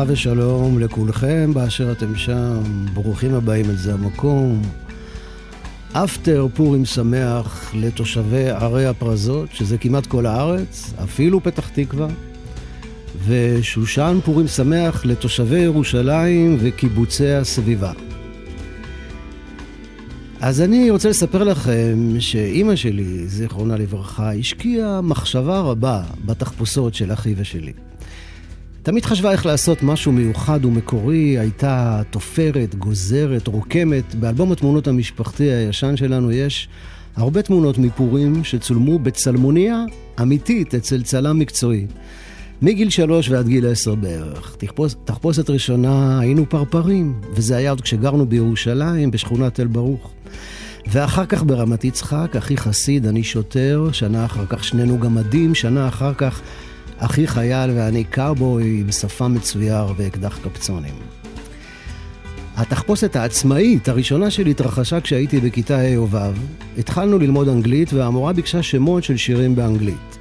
ברכה ושלום לכולכם באשר אתם שם, ברוכים הבאים אל זה המקום. אפטר פורים שמח לתושבי ערי הפרזות, שזה כמעט כל הארץ, אפילו פתח תקווה. ושושן פורים שמח לתושבי ירושלים וקיבוצי הסביבה. אז אני רוצה לספר לכם שאימא שלי, זיכרונה לברכה, השקיעה מחשבה רבה בתחפושות של אחי ושלי. תמיד חשבה איך לעשות משהו מיוחד ומקורי, הייתה תופרת, גוזרת, רוקמת. באלבום התמונות המשפחתי הישן שלנו יש הרבה תמונות מפורים שצולמו בצלמוניה אמיתית אצל צלם מקצועי. מגיל שלוש ועד גיל עשר בערך. תחפוש, תחפושת ראשונה היינו פרפרים, וזה היה עוד כשגרנו בירושלים, בשכונת תל ברוך. ואחר כך ברמת יצחק, אחי חסיד, אני שוטר, שנה אחר כך שנינו גמדים, שנה אחר כך אחי חייל ואני קאובוי עם שפם מצויר ואקדח קפצונים. התחפושת העצמאית הראשונה שלי התרחשה כשהייתי בכיתה ה' או ו'. התחלנו ללמוד אנגלית והמורה ביקשה שמות של שירים באנגלית.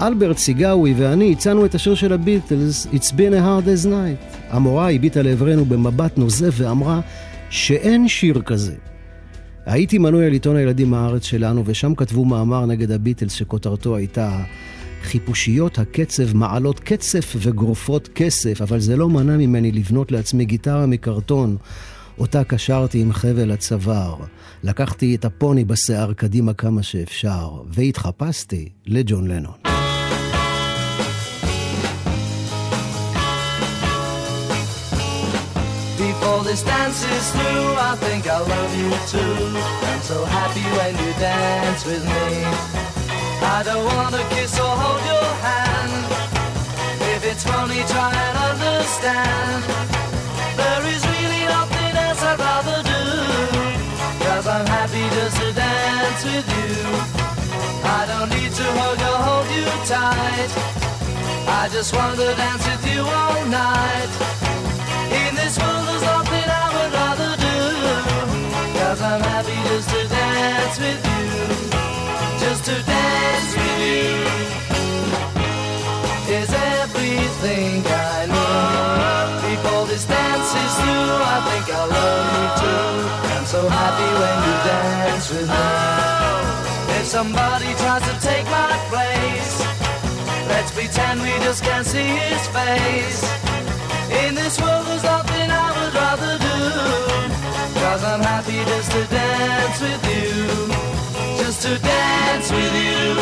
אלברט סיגאווי ואני הצענו את השיר של הביטלס, It's been a hard as night. המורה הביטה לעברנו במבט נוזף ואמרה שאין שיר כזה. הייתי מנוי על עיתון הילדים הארץ שלנו ושם כתבו מאמר נגד הביטלס שכותרתו הייתה חיפושיות הקצב מעלות קצף וגרופות כסף, אבל זה לא מנע ממני לבנות לעצמי גיטרה מקרטון, אותה קשרתי עם חבל הצוואר. לקחתי את הפוני בשיער קדימה כמה שאפשר, והתחפשתי לג'ון לנון. Before this dance is through, I think I love you too. I'm so happy when you dance with me. I don't wanna kiss or hold your hand. If it's funny, try and understand. There is really nothing else I'd rather do. Cause I'm happy just to dance with you. I don't need to hug or hold you tight. I just want to dance with you all night. In this world, there's nothing I would rather do. Cause I'm happy just to dance with you to dance with you is everything I need. Before this dance is through, I think I'll love you too. I'm so happy when you dance with me. If somebody tries to take my place, let's pretend we just can't see his face. In this world, there's nothing I would rather do. Cause I'm happy just to dance with you just to dance with you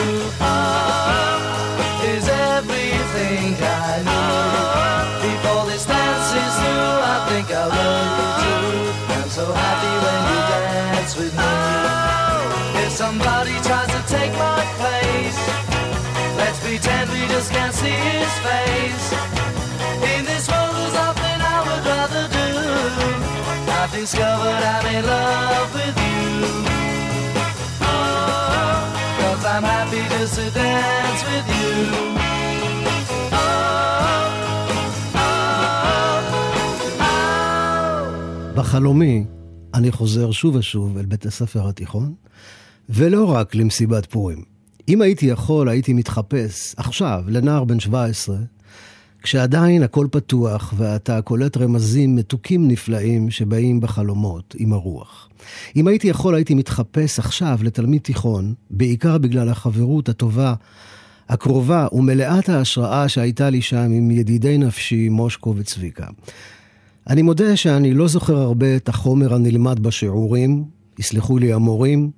oh, is everything I need. Before this dance is through, I think I love you too. I'm so happy when you dance with me. If somebody tries to take my place, let's pretend we just can't see his face. In this world, there's nothing I would rather do. I've discovered I'm in love with you. I'm happy just to dance with you. בחלומי אני חוזר שוב ושוב אל בית הספר התיכון, ולא רק למסיבת פורים. אם הייתי יכול, הייתי מתחפש עכשיו לנער בן 17, כשעדיין הכל פתוח ואתה קולט רמזים מתוקים נפלאים שבאים בחלומות עם הרוח. אם הייתי יכול, הייתי מתחפש עכשיו לתלמיד תיכון, בעיקר בגלל החברות הטובה, הקרובה ומלאת ההשראה שהייתה לי שם עם ידידי נפשי, מושקו וצביקה. אני מודה שאני לא זוכר הרבה את החומר הנלמד בשיעורים, יסלחו לי המורים,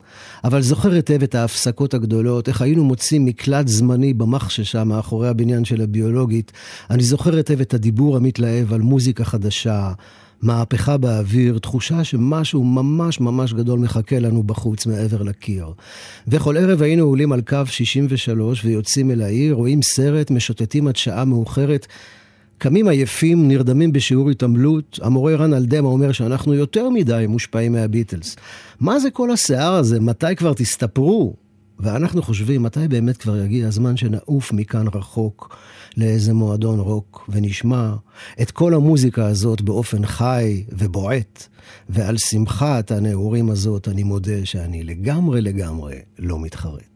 אבל זוכר היטב את ההפסקות הגדולות, איך היינו מוצאים מקלט זמני במחששה מאחורי הבניין של הביולוגית. אני זוכר היטב את הדיבור המתלהב על מוזיקה חדשה, מהפכה באוויר, תחושה שמשהו ממש ממש גדול מחכה לנו בחוץ מעבר לקיר. וכל ערב היינו עולים על קו 63 ויוצאים אל העיר, רואים סרט, משוטטים עד שעה מאוחרת. קמים עייפים, נרדמים בשיעור התעמלות, המורה רן אלדמה אומר שאנחנו יותר מדי מושפעים מהביטלס. מה זה כל השיער הזה? מתי כבר תסתפרו? ואנחנו חושבים, מתי באמת כבר יגיע הזמן שנעוף מכאן רחוק לאיזה מועדון רוק ונשמע את כל המוזיקה הזאת באופן חי ובועט, ועל שמחת הנעורים הזאת אני מודה שאני לגמרי לגמרי לא מתחרט.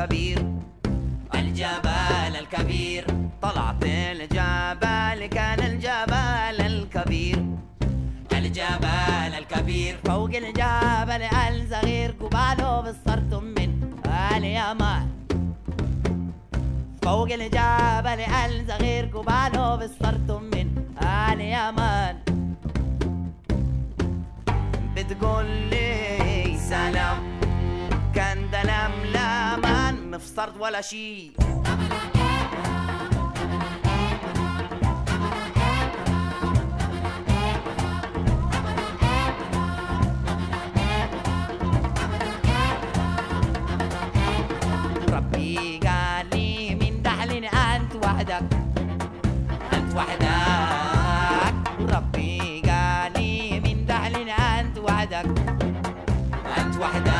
الكبير. الجبل الكبير طلعت الجبل كان الجبل الكبير. الجبل الكبير فوق الجبل الصغير قباله بالصرت من اليمن فوق الجبل الصغير قباله بالصرت من اليمن بتقول لي سلام كان مفصرت ولا شي ربي قال لي من دحلين أنت وحدك أنت وحدك. ربي قال لي من دحلين أنت وحدك أنت وحدك.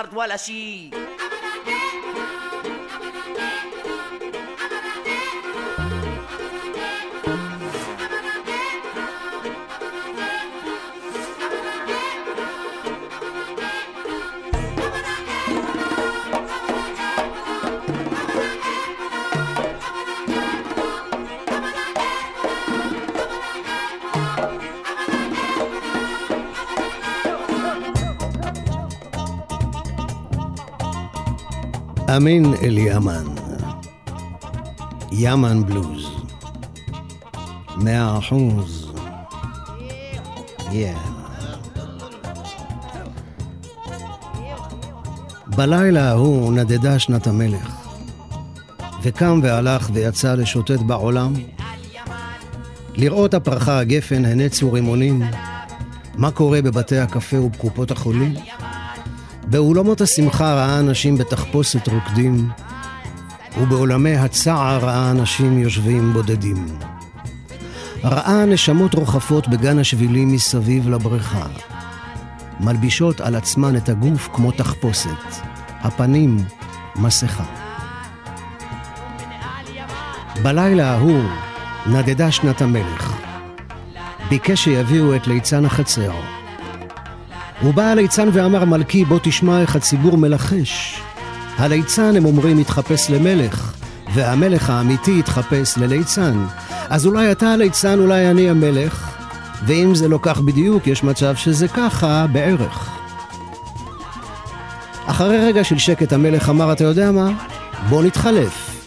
parto allí. אמין אל ימן. בלוז. מאה אחוז. בלילה ההוא נדדה שנת המלך, וקם והלך ויצא לשוטט בעולם. לראות הפרחה הגפן הנצו רימונים, מה קורה בבתי הקפה ובקופות החולים. באולמות השמחה ראה אנשים בתחפושת רוקדים, ובעולמי הצער ראה אנשים יושבים בודדים. ראה נשמות רוחפות בגן השבילים מסביב לבריכה, מלבישות על עצמן את הגוף כמו תחפושת, הפנים מסכה. בלילה ההוא נדדה שנת המלך. ביקש שיביאו את ליצן החצר. הוא בא הליצן ואמר, מלכי, בוא תשמע איך הציבור מלחש. הליצן, הם אומרים, התחפש למלך, והמלך האמיתי התחפש לליצן. אז אולי אתה הליצן, אולי אני המלך, ואם זה לא כך בדיוק, יש מצב שזה ככה בערך. אחרי רגע של שקט המלך אמר, אתה יודע מה? בוא נתחלף.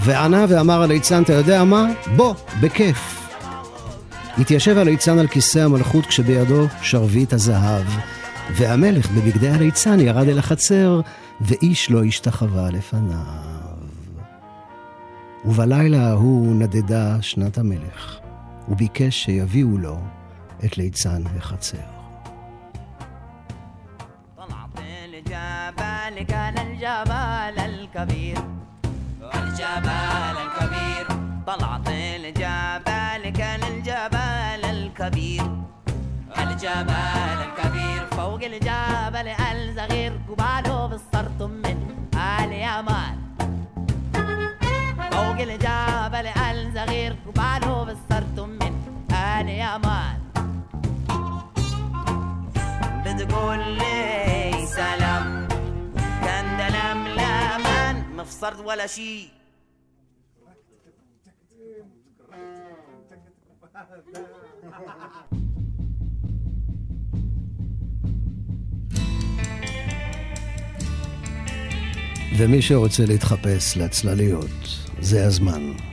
וענה ואמר הליצן, אתה יודע מה? בוא, בכיף. התיישב הליצן על כיסא המלכות כשבידו שרביט הזהב, והמלך בבגדי הליצן ירד אל החצר, ואיש לא השתחווה לפניו. ובלילה ההוא נדדה שנת המלך, וביקש שיביאו לו את ליצן החצר. طلعت الجبل كان الجبل الكبير الجبل الكبير طلعت راجل جبل الزغير قباله بالصرتم من آل يمان فوق الجبل الزغير قباله بالصرتم من آل يمان بتقول لي سلام كان دلم لملمان مفصرت ولا شي Ha ha ha. ומי שרוצה להתחפש לצלליות, זה הזמן.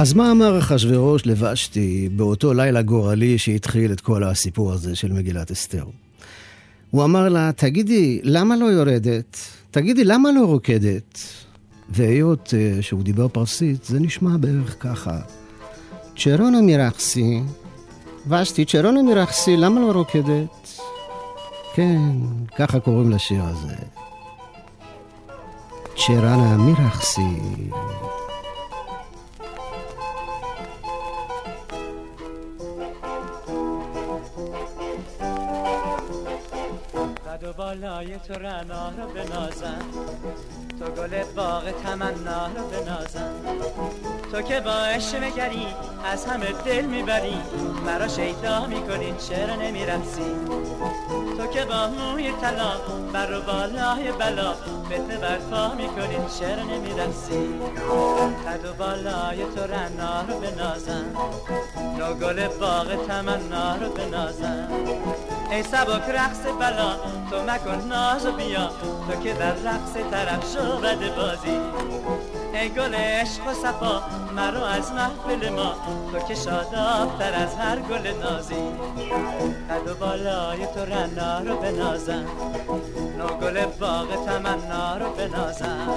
אז מה אמר אחשוורוש לבשתי באותו לילה גורלי שהתחיל את כל הסיפור הזה של מגילת אסתר? הוא אמר לה, תגידי, למה לא יורדת? תגידי, למה לא רוקדת? והיות uh, שהוא דיבר פרסית, זה נשמע בערך ככה. צ'רונה מירחסי, ושתי, צ'רונה מירחסי, למה לא רוקדת? כן, ככה קוראים לשיר הזה. צ'רנה מירחסי. قد و بالای تو رنا رو بنازم. تو گل باغ تمنا رو بنازم. تو که با عشق مگری از همه دل می‌بری. مرا شیدا می‌کنی چرا نمی‌رسی؟ تو که با موی طلا بر و بالای بلا فتنه برپا می‌کنی چرا نمی‌رسی؟ قد و بالای تو رنا رو بنازم. نو گل باغ تمنا رو بنازم. ای سبک رقص بلا تو مکن ناز و بیا تو که در رقص طرف شو بده بازی ای گل عشق و صفا مرو از محفل ما تو که شادابتر از هر گل نازی قد و بالای تو رنا رو بنازم نو گل باغ تمنا رو بنازم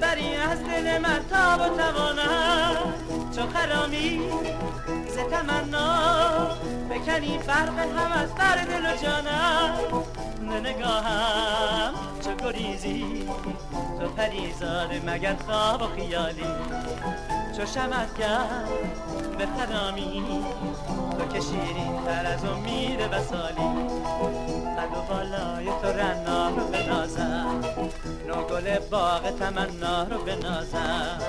ببری از دل من تاب و توانم چو خرامی ز تمنا بکنی فرق هم از بر دل و جانم نه نگاهم. چو گریزی؟ تو پریزاده مگر خواب و خیالی؟ چو شمت کرد؟ به خرامی تو که شیرین تر از امید وسالی قد و بالای تو رنا رو بنازم. نو گل باغ تمنا رو بنازم.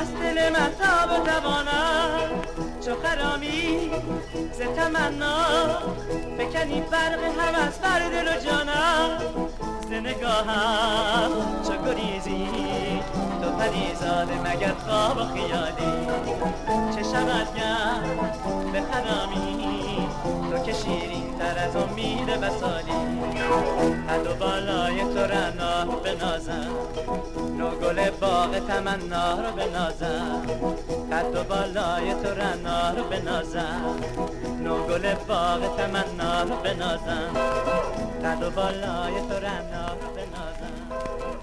از دل من تاب و توانم چو خرامی ز تمنا بکنی فرق هم از بر دل و جانم ز نگاهم چو گریزی تو پریزاده مگر خواب و خیالی. چه شود کرد به خرامی تو که شیرین تر از امید وسالی قد و بالای تو رنا بنازم نو گل باغ تمنا رو بنازم قد و بالای تو رنا رو بنازم نو گل باغ تمنا رو בנאזן, קדו בלוי תורנו בנאזן.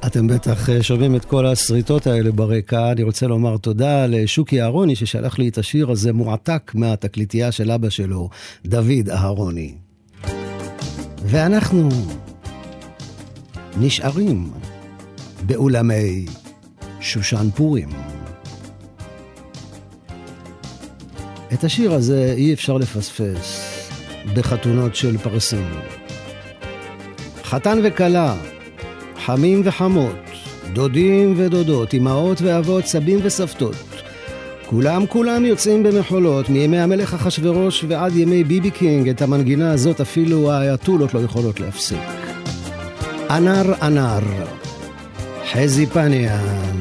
אתם בטח אה, שומעים את כל השריטות האלה ברקע. אני רוצה לומר תודה לשוקי אהרוני ששלח לי את השיר הזה מועתק מהתקליטייה של אבא שלו, דוד אהרוני. ואנחנו נשארים באולמי שושן פורים. את השיר הזה אי אפשר לפספס בחתונות של פרסים. חתן וכלה, חמים וחמות, דודים ודודות, אמהות ואבות, סבים וסבתות. כולם כולם יוצאים במחולות, מימי המלך אחשורוש ועד ימי ביבי קינג, את המנגינה הזאת אפילו האייתולות לא יכולות להפסיק. أنار أنار حزبانيان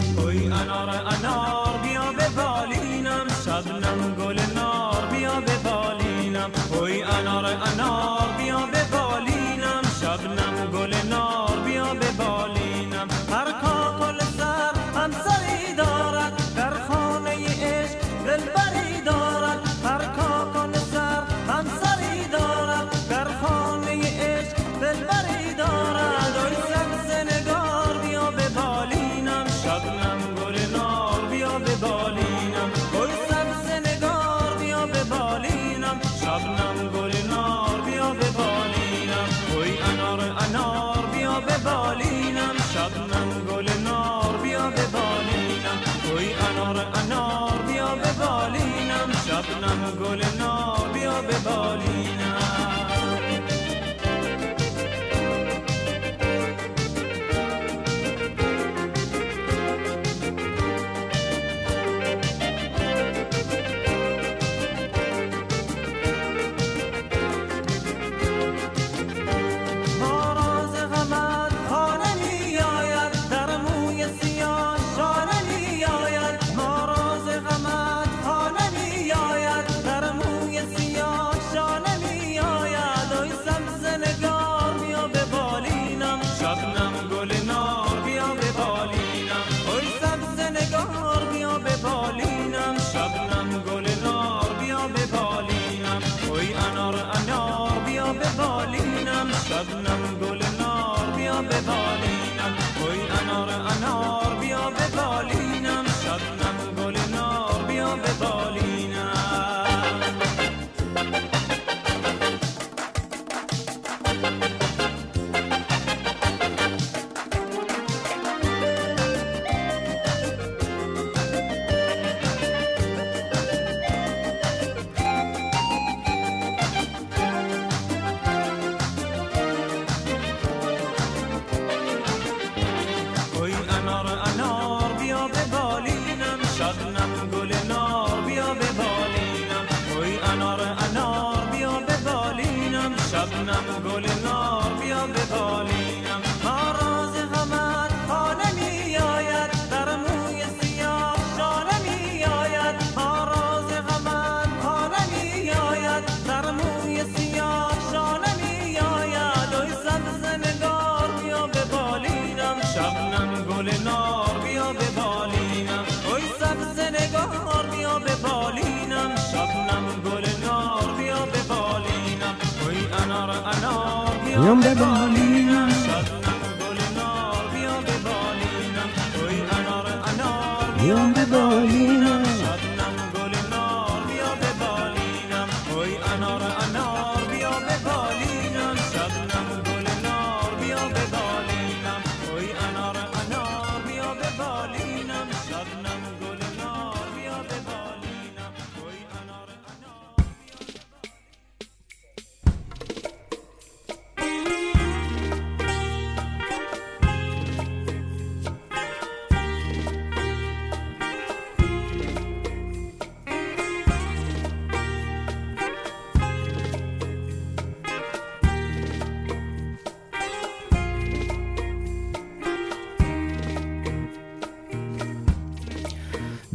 میام به بالی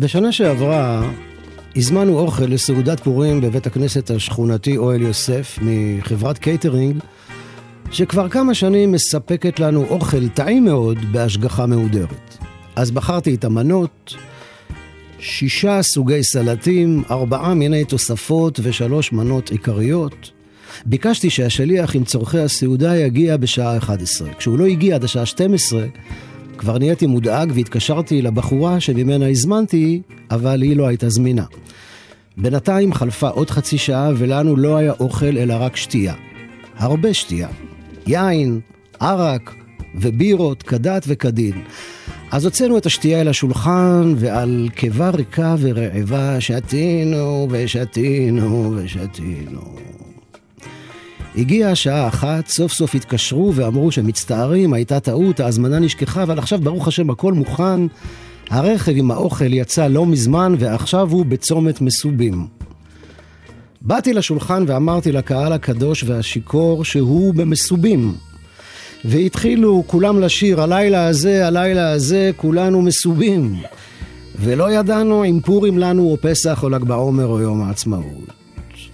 בשנה שעברה הזמנו אוכל לסעודת פורים בבית הכנסת השכונתי אוהל יוסף מחברת קייטרינג שכבר כמה שנים מספקת לנו אוכל טעים מאוד בהשגחה מהודרת. אז בחרתי את המנות, שישה סוגי סלטים, ארבעה מיני תוספות ושלוש מנות עיקריות. ביקשתי שהשליח עם צורכי הסעודה יגיע בשעה 11. כשהוא לא הגיע עד השעה 12, כבר נהייתי מודאג והתקשרתי לבחורה שממנה הזמנתי, אבל היא לא הייתה זמינה. בינתיים חלפה עוד חצי שעה ולנו לא היה אוכל אלא רק שתייה. הרבה שתייה. יין, ערק ובירות כדת וכדין. אז הוצאנו את השתייה אל השולחן, ועל קיבה ריקה ורעבה שתינו ושתינו ושתינו. הגיעה השעה אחת, סוף סוף התקשרו ואמרו שמצטערים, הייתה טעות, ההזמנה נשכחה, אבל עכשיו ברוך השם הכל מוכן. הרכב עם האוכל יצא לא מזמן ועכשיו הוא בצומת מסובים. באתי לשולחן ואמרתי לקהל הקדוש והשיכור שהוא במסובים. והתחילו כולם לשיר, הלילה הזה, הלילה הזה, כולנו מסובים. ולא ידענו אם פורים לנו או פסח או ל"ג בעומר או יום העצמאות.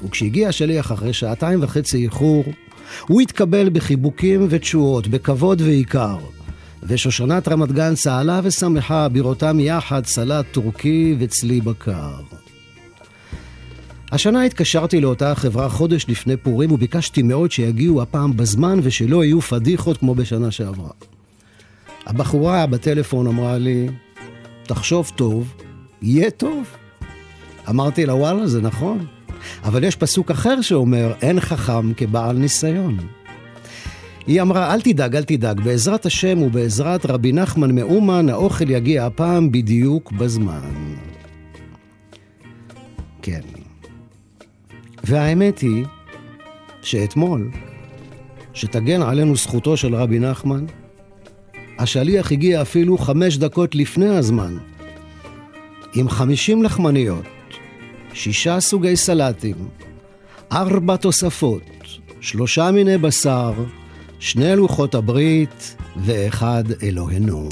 וכשהגיע השליח אחרי שעתיים וחצי איחור, הוא התקבל בחיבוקים ותשואות, בכבוד ויקר. ושושנת רמת גן צהלה ושמחה בראותם יחד סלט טורקי וצלי בקר. השנה התקשרתי לאותה חברה חודש לפני פורים וביקשתי מאוד שיגיעו הפעם בזמן ושלא יהיו פדיחות כמו בשנה שעברה. הבחורה בטלפון אמרה לי, תחשוב טוב, יהיה טוב. אמרתי לה, וואלה, זה נכון. אבל יש פסוק אחר שאומר, אין חכם כבעל ניסיון. היא אמרה, אל תדאג, אל תדאג, בעזרת השם ובעזרת רבי נחמן מאומן, האוכל יגיע הפעם בדיוק בזמן. כן. והאמת היא שאתמול, שתגן עלינו זכותו של רבי נחמן, השליח הגיע אפילו חמש דקות לפני הזמן, עם חמישים לחמניות, שישה סוגי סלטים, ארבע תוספות, שלושה מיני בשר, שני לוחות הברית ואחד אלוהינו.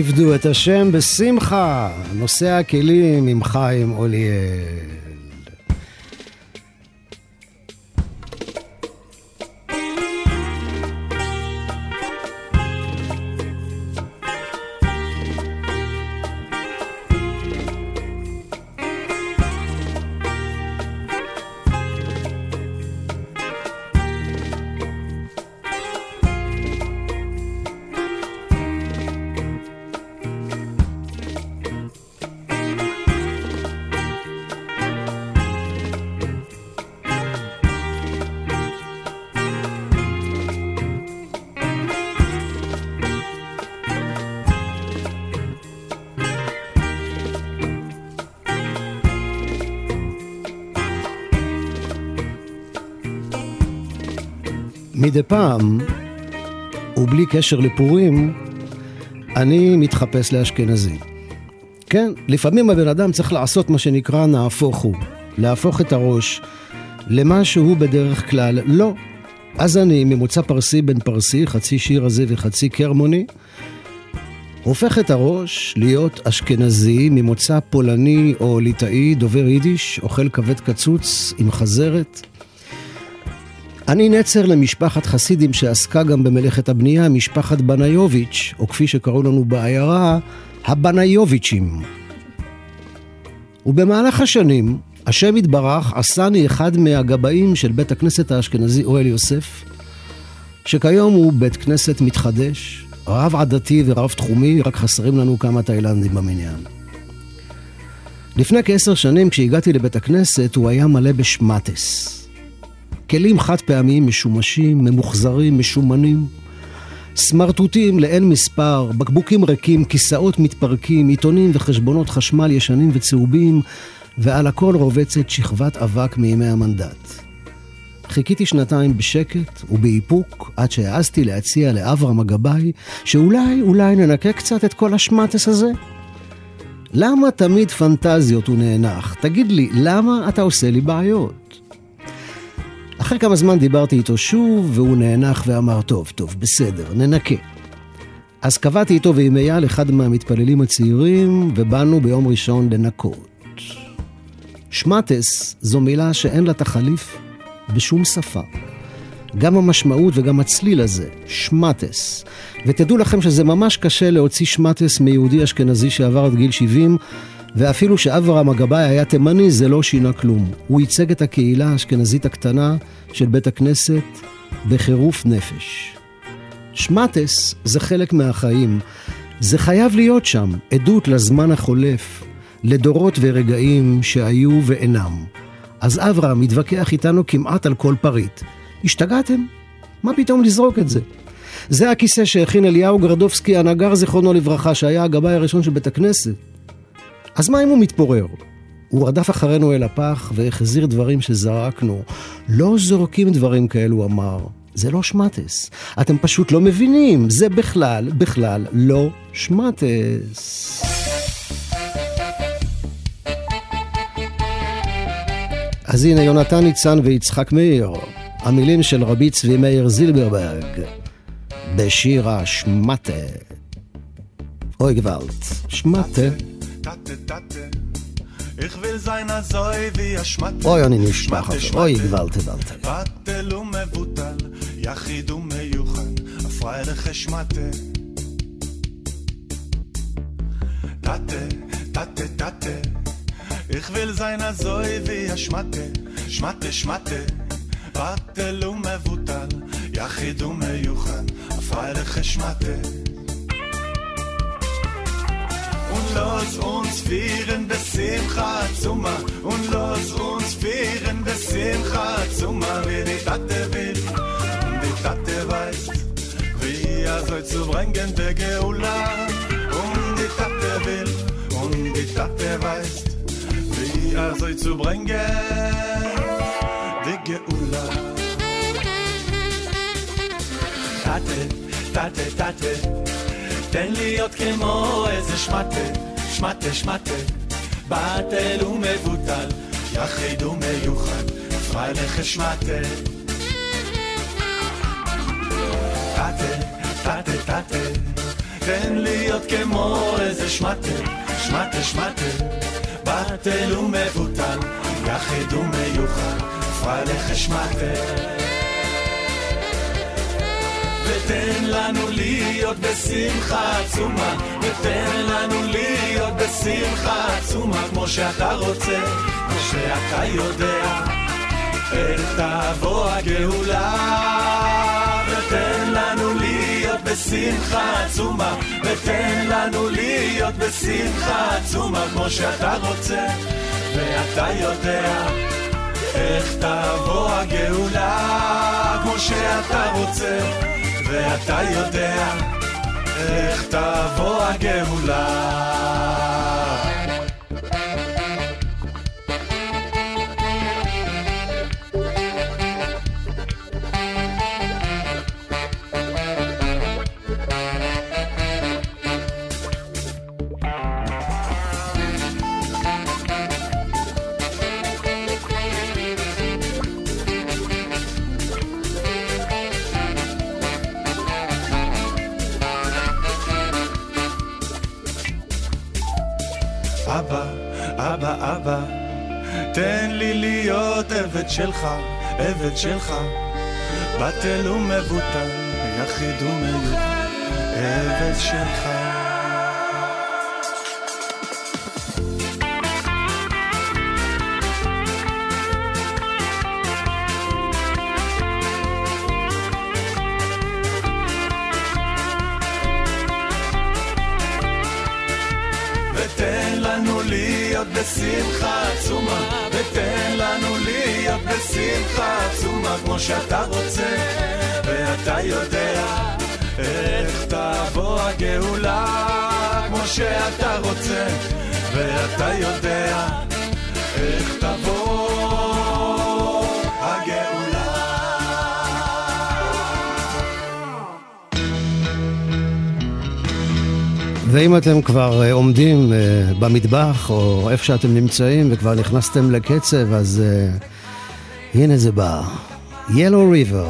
עבדו את השם בשמחה, נושא הכלים עם חיים אוליאל. מדי פעם, ובלי קשר לפורים, אני מתחפש לאשכנזי. כן, לפעמים הבן אדם צריך לעשות מה שנקרא נהפוך הוא, להפוך את הראש למה שהוא בדרך כלל לא. אז אני, ממוצא פרסי בן פרסי, חצי שיר הזה וחצי קרמוני, הופך את הראש להיות אשכנזי ממוצא פולני או ליטאי, דובר יידיש, אוכל כבד קצוץ עם חזרת. אני נצר למשפחת חסידים שעסקה גם במלאכת הבנייה, משפחת בניוביץ', או כפי שקראו לנו בעיירה, הבניוביצ'ים. ובמהלך השנים, השם יתברך עשני אחד מהגבאים של בית הכנסת האשכנזי אוהל יוסף, שכיום הוא בית כנסת מתחדש, רב עדתי ורב תחומי, רק חסרים לנו כמה תאילנדים במניין. לפני כעשר שנים, כשהגעתי לבית הכנסת, הוא היה מלא בשמטס. כלים חד פעמיים משומשים, ממוחזרים, משומנים, סמרטוטים לאין מספר, בקבוקים ריקים, כיסאות מתפרקים, עיתונים וחשבונות חשמל ישנים וצהובים, ועל הכל רובצת שכבת אבק מימי המנדט. חיכיתי שנתיים בשקט ובאיפוק עד שהעזתי להציע לאברהם הגבאי שאולי, אולי ננקה קצת את כל השמטס הזה? למה תמיד פנטזיות הוא נאנח? תגיד לי, למה אתה עושה לי בעיות? אחרי כמה זמן דיברתי איתו שוב, והוא נאנח ואמר, טוב, טוב, בסדר, ננקה. אז קבעתי איתו ועם אייל, אחד מהמתפללים הצעירים, ובאנו ביום ראשון לנקות. שמטס זו מילה שאין לה תחליף בשום שפה. גם המשמעות וגם הצליל הזה, שמטס. ותדעו לכם שזה ממש קשה להוציא שמטס מיהודי אשכנזי שעבר את גיל 70, ואפילו שאברהם הגבאי היה תימני, זה לא שינה כלום. הוא ייצג את הקהילה האשכנזית הקטנה של בית הכנסת בחירוף נפש. שמטס זה חלק מהחיים. זה חייב להיות שם, עדות לזמן החולף, לדורות ורגעים שהיו ואינם. אז אברהם מתווכח איתנו כמעט על כל פריט. השתגעתם? מה פתאום לזרוק את זה? זה הכיסא שהכין אליהו גרדובסקי הנגר זיכרונו לברכה, שהיה הגבאי הראשון של בית הכנסת. אז מה אם הוא מתפורר? הוא רדף אחרינו אל הפח והחזיר דברים שזרקנו. לא זורקים דברים כאלו, אמר. זה לא שמטס. אתם פשוט לא מבינים. זה בכלל, בכלל לא שמטס. אז הנה יונתן ניצן ויצחק מאיר, המילים של רבי צבי מאיר זילברברג, בשיר השמטה. אוי גוואלט, שמטה. אוי, אני נשמע חושב. אוי, גוואלט, גוואלט. בטל ומבוטל, יחיד ומיוחד, הפרייליך שמטה. טאטה, טאטה, טאטה, sein als Zoi wie a Schmatte, Schmatte, Schmatte. בטל ומבוטל, יחיד ומיוחד, הפרייליך שמטה. Und los uns vieren bis Simcha Zuma Und los uns vieren bis Simcha Zuma Wie die Tatte will und die Tatte weiß Wie er soll zu bringen der Geula. Und die Tatte will und die Tatte weiß Wie er soll zu bringen der Geula. Tate, tate, tate תן להיות כמו איזה שמטה, שמטה, שמטה, באטל ומבוטל, יחיד ומיוחד, פריילך שמטה. טאטה, טאטה, תן להיות כמו איזה שמטה, שמטה, שמטה, בטל ומבוטל, יחיד ומיוחד, פרלך שמטה. ותן לנו להיות בשמחה עצומה, ותן לנו להיות בשמחה עצומה, כמו שאתה רוצה, כמו שאתה יודע, איך תבוא הגאולה. ותן לנו להיות בשמחה עצומה, ותן לנו להיות בשמחה עצומה, כמו שאתה רוצה, ואתה יודע. איך תבוא הגאולה כמו שאתה רוצה ואתה יודע איך תבוא הגאולה. אבא, אבא, אבא, תן לי להיות עבד שלך, עבד שלך, בטל ומבוטל, יחיד ומיוחד, עבד שלך. בשמחה עצומה, ותן לנו להיות בשמחה עצומה, כמו שאתה רוצה, ואתה יודע איך תבוא הגאולה, כמו שאתה רוצה, ואתה יודע איך תבוא ואם אתם כבר אה, עומדים אה, במטבח, או איפה שאתם נמצאים, וכבר נכנסתם לקצב, אז אה, הנה זה בא. Yellow River,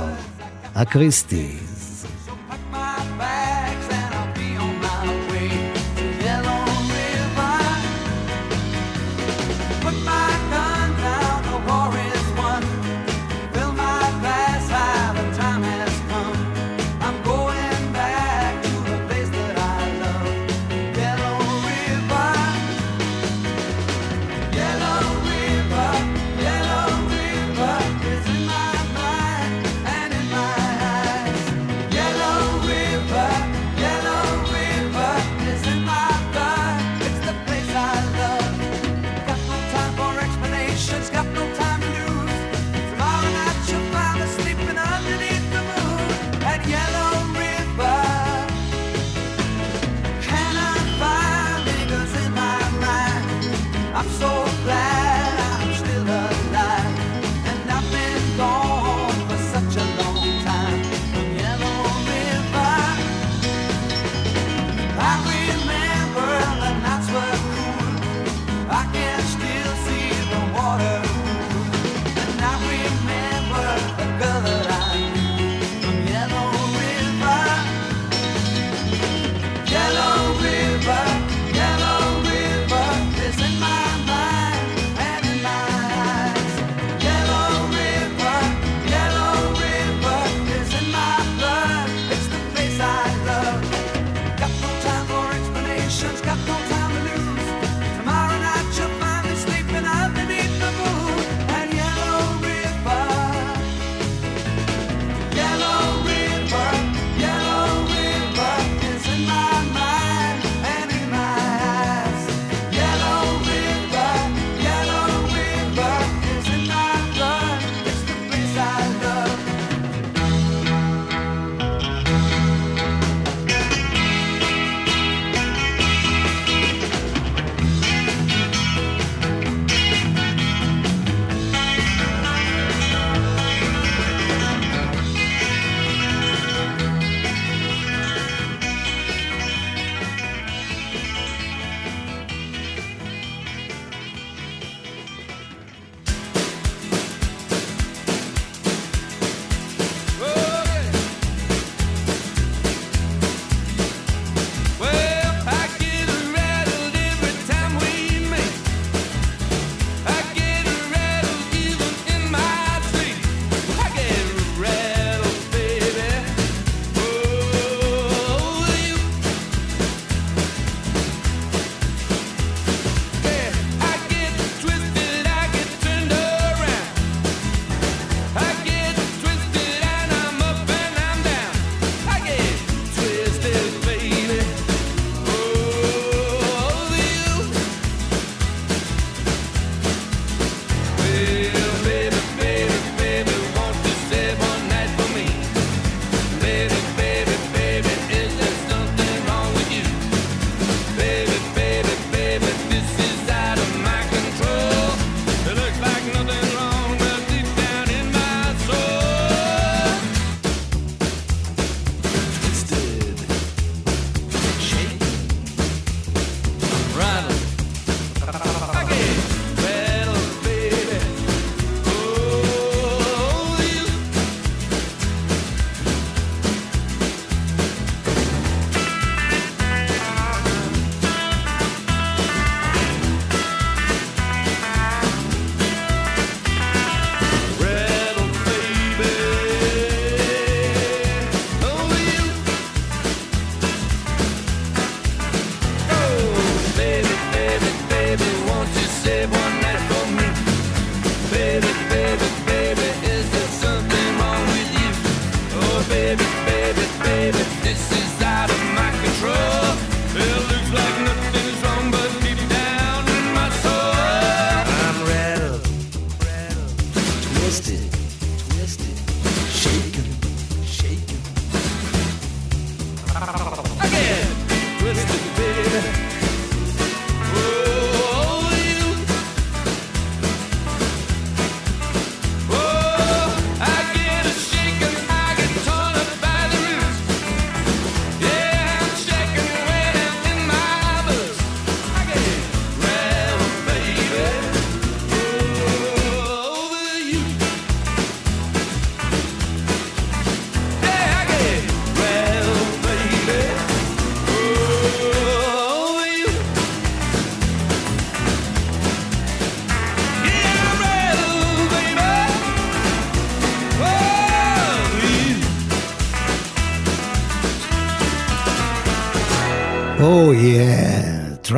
הקריסטי.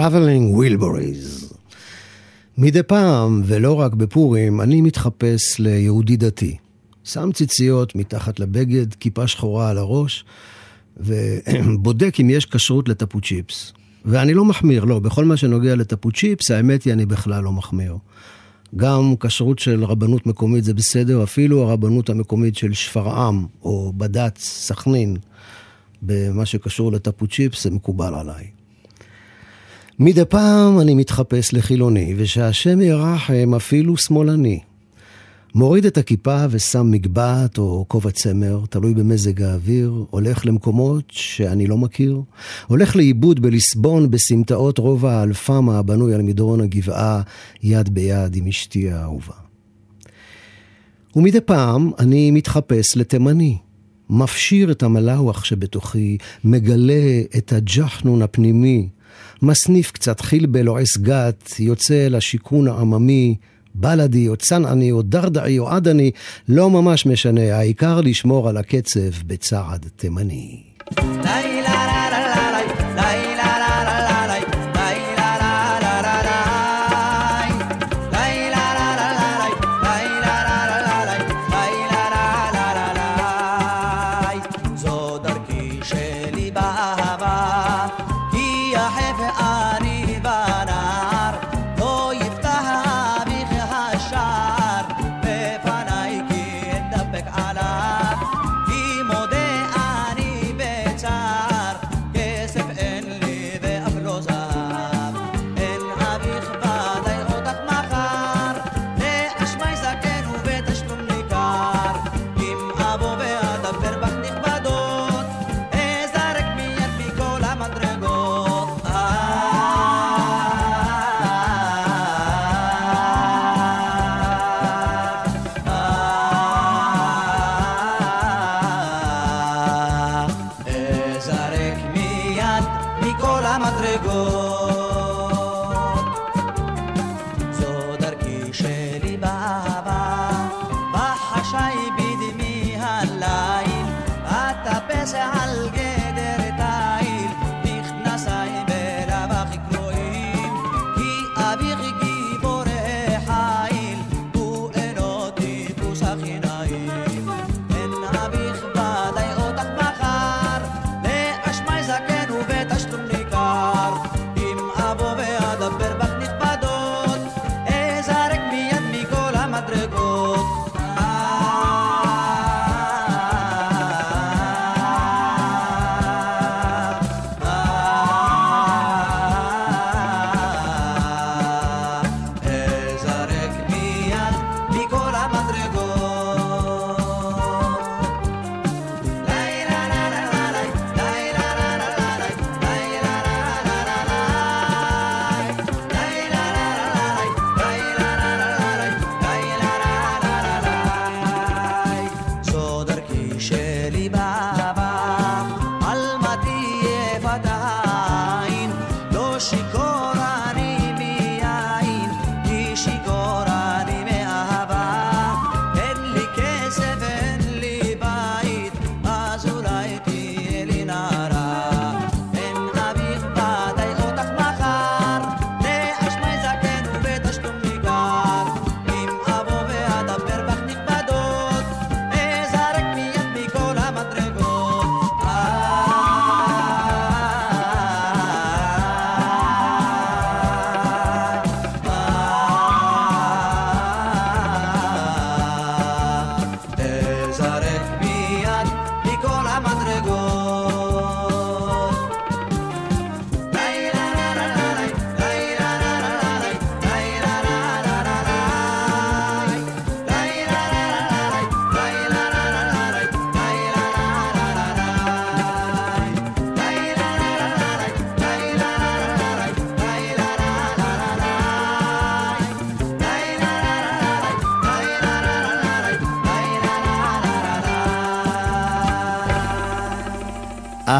Traveling Wilburys. מדי פעם, ולא רק בפורים, אני מתחפש ליהודי דתי. שם ציציות מתחת לבגד, כיפה שחורה על הראש, ובודק אם יש כשרות לטפו צ'יפס. ואני לא מחמיר, לא, בכל מה שנוגע לטפו צ'יפס, האמת היא, אני בכלל לא מחמיר. גם כשרות של רבנות מקומית זה בסדר, אפילו הרבנות המקומית של שפרעם, או בד"ץ, סכנין, במה שקשור לטפו צ'יפס, זה מקובל עליי. מדי פעם אני מתחפש לחילוני, ושהשם ירחם אפילו שמאלני. מוריד את הכיפה ושם מגבעת או כובע צמר, תלוי במזג האוויר, הולך למקומות שאני לא מכיר, הולך לאיבוד בליסבון בסמטאות רובע האלפמה הבנוי על מדרון הגבעה, יד ביד עם אשתי האהובה. ומדי פעם אני מתחפש לתימני. מפשיר את המלאוח שבתוכי, מגלה את הג'חנון הפנימי, מסניף קצת חילבל או עס גת, יוצא לשיכון העממי, בלדי או צנעני או דרדעי או עדני, לא ממש משנה, העיקר לשמור על הקצב בצעד תימני. זו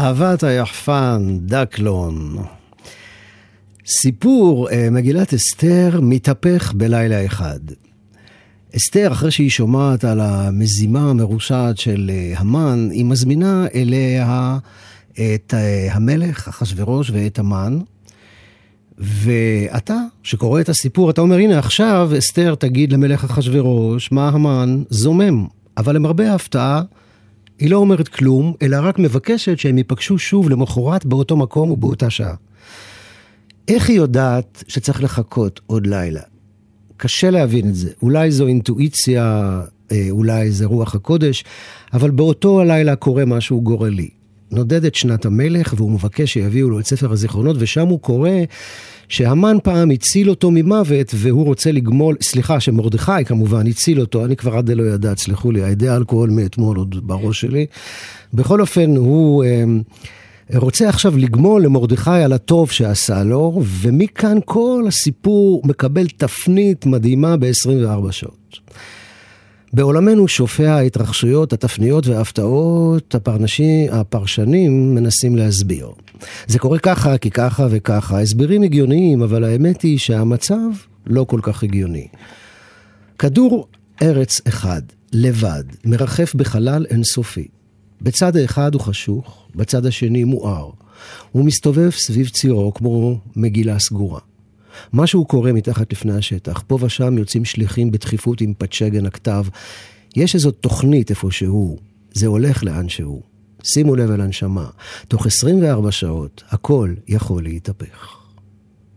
אהבת היחפן, דקלון. סיפור אה, מגילת אסתר מתהפך בלילה אחד. אסתר, אחרי שהיא שומעת על המזימה המרושעת של אה, המן, היא מזמינה אליה את אה, המלך, אחשורוש ואת המן. ואתה, שקורא את הסיפור, אתה אומר, הנה עכשיו אסתר תגיד למלך אחשורוש מה המן זומם. אבל למרבה ההפתעה, היא לא אומרת כלום, אלא רק מבקשת שהם ייפגשו שוב למחרת באותו מקום ובאותה שעה. איך היא יודעת שצריך לחכות עוד לילה? קשה להבין את זה. אולי זו אינטואיציה, אה, אולי זה רוח הקודש, אבל באותו הלילה קורה משהו גורלי. נודד את שנת המלך והוא מבקש שיביאו לו את ספר הזיכרונות, ושם הוא קורא שהמן פעם הציל אותו ממוות והוא רוצה לגמול, סליחה, שמרדכי כמובן הציל אותו, אני כבר עד לא יודעת, סלחו לי, האדי האלכוהול מאתמול עוד בראש שלי. בכל אופן, הוא... אה, רוצה עכשיו לגמול למרדכי על הטוב שעשה לו, ומכאן כל הסיפור מקבל תפנית מדהימה ב-24 שעות. בעולמנו שופע ההתרחשויות, התפניות וההפתעות, הפרנשי, הפרשנים מנסים להסביר. זה קורה ככה, כי ככה וככה. הסברים הגיוניים, אבל האמת היא שהמצב לא כל כך הגיוני. כדור ארץ אחד, לבד, מרחף בחלל אינסופי. בצד האחד הוא חשוך, בצד השני מואר. הוא מסתובב סביב צירו כמו מגילה סגורה. משהו קורה מתחת לפני השטח, פה ושם יוצאים שליחים בדחיפות עם פצ'גן הכתב. יש איזו תוכנית איפשהו, זה הולך לאן שהוא. שימו לב אל הנשמה, תוך 24 שעות הכל יכול להתהפך.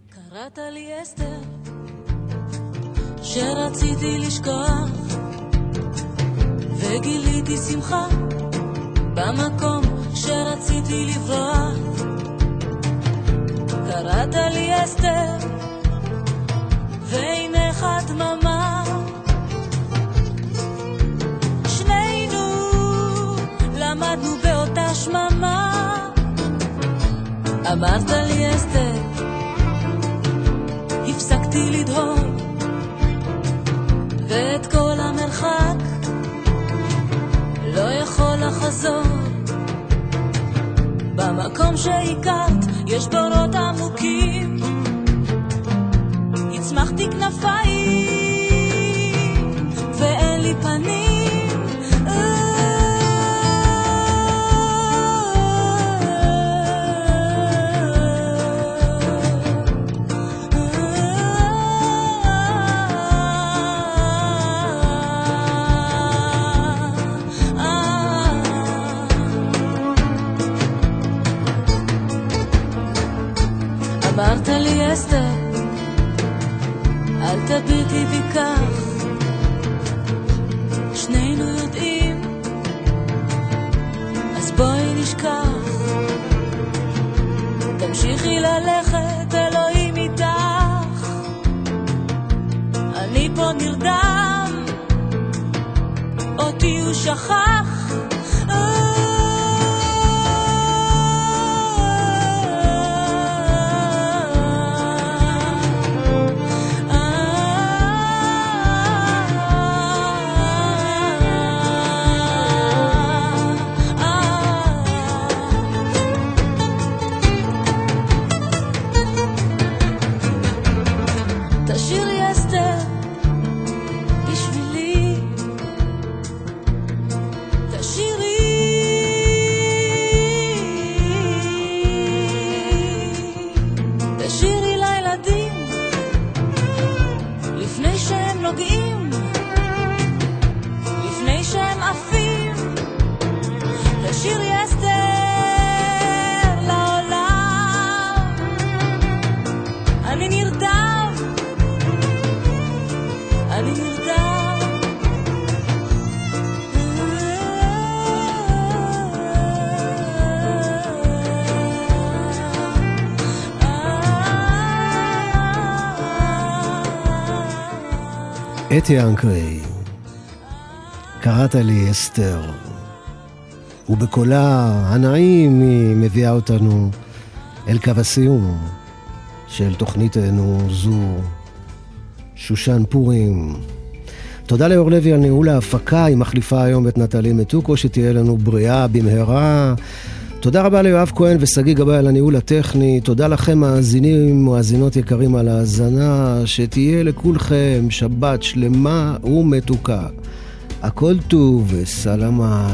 קראת לי אסתר, שרציתי לשכוח, וגיליתי שמחה במקום שרציתי לברוח. קראת לי אסתר, אמרת לי אסתר, הפסקתי לדהור, ואת כל המרחק לא יכול לחזור. במקום שהכרת יש בורות עמוקים, הצמחתי כנפיים, ואין לי פנים. אסתר, אל תביטי בי כך, שנינו יודעים, אז בואי נשכח. תמשיכי ללכת, אלוהים איתך, אני פה נרדם, אותי הוא שכח. אתי אנקרי, קראת לי אסתר, ובקולה הנעים היא מביאה אותנו אל קו הסיום של תוכניתנו זו, שושן פורים. תודה לאור לוי על ניהול ההפקה, היא מחליפה היום את נטלי מתוקו, שתהיה לנו בריאה במהרה. תודה רבה ליואב כהן ושגיא גבאי על הניהול הטכני. תודה לכם, מאזינים ומאזינות יקרים, על ההאזנה. שתהיה לכולכם שבת שלמה ומתוקה. הכל טוב וסלמה.